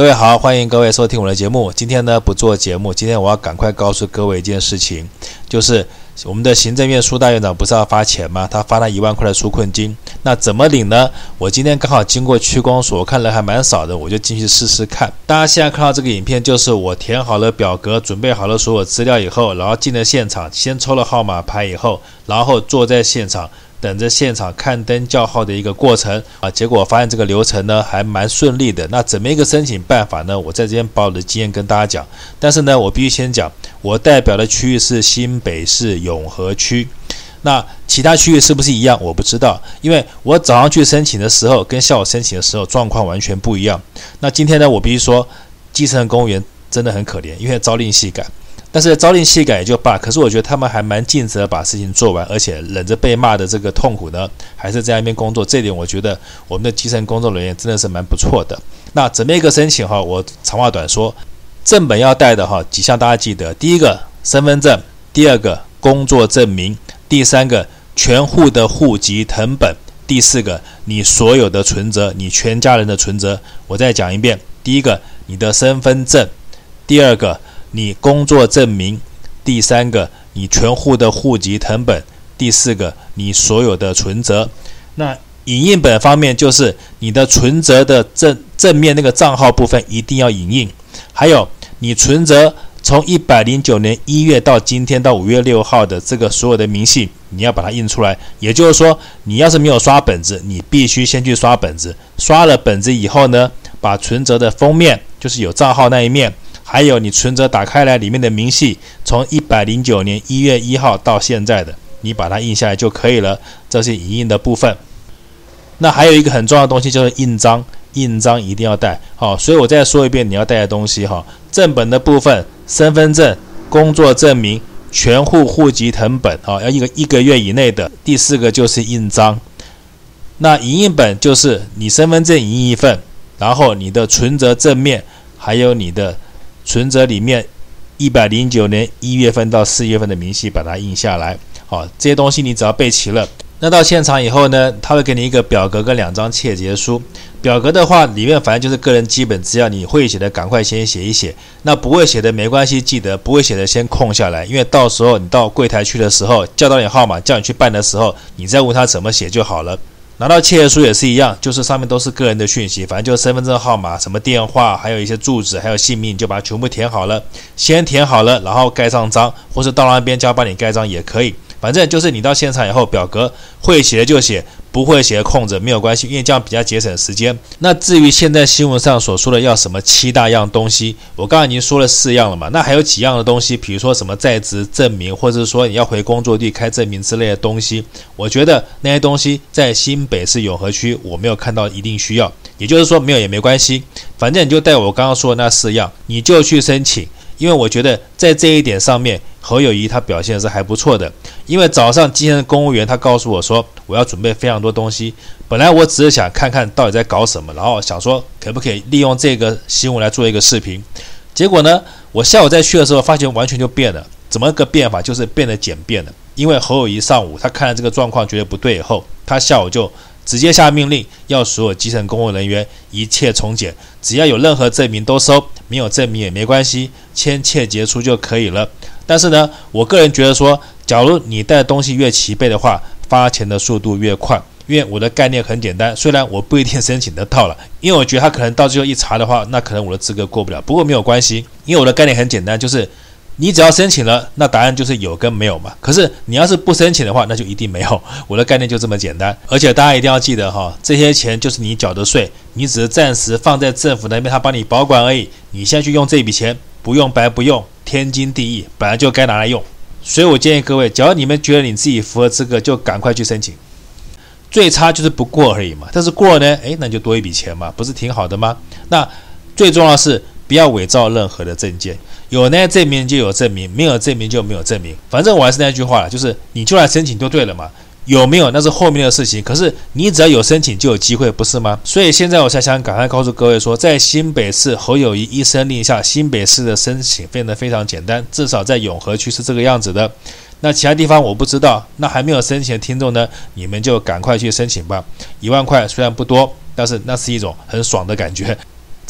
各位好，欢迎各位收听我的节目。今天呢，不做节目，今天我要赶快告诉各位一件事情，就是我们的行政院苏大院长不是要发钱吗？他发了一万块的纾困金，那怎么领呢？我今天刚好经过区公所，看人还蛮少的，我就进去试试看。大家现在看到这个影片，就是我填好了表格，准备好了所有资料以后，然后进了现场，先抽了号码牌以后，然后坐在现场。等着现场看灯叫号的一个过程啊，结果发现这个流程呢还蛮顺利的。那怎么一个申请办法呢？我在这边把我的经验跟大家讲。但是呢，我必须先讲，我代表的区域是新北市永和区。那其他区域是不是一样？我不知道，因为我早上去申请的时候跟下午申请的时候状况完全不一样。那今天呢，我必须说，基层公务员真的很可怜，因为朝令夕改。但是朝令夕改也就罢，可是我觉得他们还蛮尽责，把事情做完，而且忍着被骂的这个痛苦呢，还是在那边工作。这点我觉得我们的基层工作人员真的是蛮不错的。那怎么一个申请哈？我长话短说，正本要带的哈几项大家记得：第一个身份证，第二个工作证明，第三个全户的户籍謄本，第四个你所有的存折，你全家人的存折。我再讲一遍：第一个你的身份证，第二个。你工作证明，第三个你全户的户籍成本，第四个你所有的存折。那影印本方面就是你的存折的正正面那个账号部分一定要影印，还有你存折从一百零九年一月到今天到五月六号的这个所有的明细，你要把它印出来。也就是说，你要是没有刷本子，你必须先去刷本子。刷了本子以后呢，把存折的封面，就是有账号那一面。还有你存折打开来，里面的明细从一百零九年一月一号到现在的，你把它印下来就可以了。这是影印的部分。那还有一个很重要的东西就是印章，印章一定要带。好，所以我再说一遍你要带的东西哈。正本的部分，身份证、工作证明、全户户籍成本，好，要一个一个月以内的。第四个就是印章。那影印本就是你身份证影印一份，然后你的存折正面，还有你的。存折里面一百零九年一月份到四月份的明细，把它印下来。好，这些东西你只要备齐了，那到现场以后呢，他会给你一个表格跟两张切结书。表格的话，里面反正就是个人基本资料，你会写的赶快先写一写。那不会写的没关系，记得不会写的先空下来，因为到时候你到柜台去的时候，叫到你号码，叫你去办的时候，你再问他怎么写就好了。拿到契约书也是一样，就是上面都是个人的讯息，反正就是身份证号码、什么电话，还有一些住址，还有姓名，就把它全部填好了。先填好了，然后盖上章，或是到那边叫他帮你盖章也可以。反正就是你到现场以后，表格会写的就写。不会写空着没有关系，因为这样比较节省时间。那至于现在新闻上所说的要什么七大样东西，我刚才已经说了四样了嘛，那还有几样的东西，比如说什么在职证明，或者说你要回工作地开证明之类的东西，我觉得那些东西在新北市永和区我没有看到一定需要，也就是说没有也没关系，反正你就带我刚刚说的那四样，你就去申请。因为我觉得在这一点上面，侯友谊他表现是还不错的。因为早上今天的公务员他告诉我说，我要准备非常多东西。本来我只是想看看到底在搞什么，然后想说可不可以利用这个新闻来做一个视频。结果呢，我下午再去的时候，发现完全就变了。怎么个变法？就是变得简便了。因为侯友谊上午他看了这个状况觉得不对以后，他下午就。直接下命令，要所有基层公务人员一切从简，只要有任何证明都收，没有证明也没关系，签切结出就可以了。但是呢，我个人觉得说，假如你带的东西越齐备的话，发钱的速度越快。因为我的概念很简单，虽然我不一定申请得到了，因为我觉得他可能到最后一查的话，那可能我的资格过不了。不过没有关系，因为我的概念很简单，就是。你只要申请了，那答案就是有跟没有嘛。可是你要是不申请的话，那就一定没有。我的概念就这么简单。而且大家一定要记得哈，这些钱就是你缴的税，你只是暂时放在政府那边，他帮你保管而已。你现在去用这笔钱，不用白不用，天经地义，本来就该拿来用。所以我建议各位，只要你们觉得你自己符合资格，就赶快去申请。最差就是不过而已嘛。但是过呢，诶，那就多一笔钱嘛，不是挺好的吗？那最重要的是。不要伪造任何的证件，有那证明就有证明，没有证明就没有证明。反正我还是那句话了，就是你就来申请就对了嘛。有没有那是后面的事情，可是你只要有申请就有机会，不是吗？所以现在我才想赶快告诉各位说，在新北市侯友谊一声令下，新北市的申请变得非常简单，至少在永和区是这个样子的。那其他地方我不知道，那还没有申请的听众呢，你们就赶快去申请吧。一万块虽然不多，但是那是一种很爽的感觉。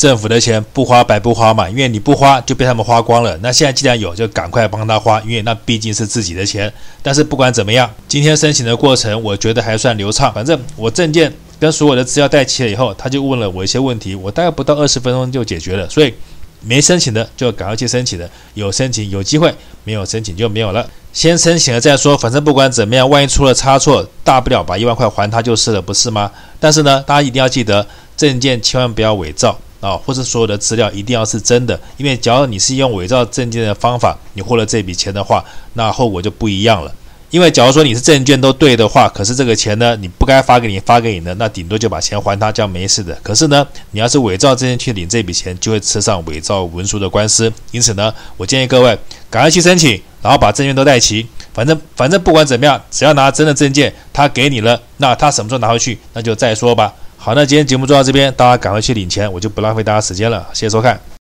政府的钱不花白不花嘛，因为你不花就被他们花光了。那现在既然有，就赶快帮他花，因为那毕竟是自己的钱。但是不管怎么样，今天申请的过程我觉得还算流畅。反正我证件跟所有的资料带齐了以后，他就问了我一些问题，我大概不到二十分钟就解决了。所以没申请的就赶快去申请的，有申请有机会，没有申请就没有了。先申请了再说，反正不管怎么样，万一出了差错，大不了把一万块还他就是了，不是吗？但是呢，大家一定要记得，证件千万不要伪造。啊，或者所有的资料一定要是真的，因为假如你是用伪造证件的方法，你获了这笔钱的话，那后果就不一样了。因为假如说你是证件都对的话，可是这个钱呢，你不该发给你，发给你的，那顶多就把钱还他，这样没事的。可是呢，你要是伪造证件去领这笔钱，就会吃上伪造文书的官司。因此呢，我建议各位赶快去申请，然后把证件都带齐。反正反正不管怎么样，只要拿真的证件，他给你了，那他什么时候拿回去，那就再说吧。好，那今天节目做到这边，大家赶快去领钱，我就不浪费大家时间了。谢谢收看。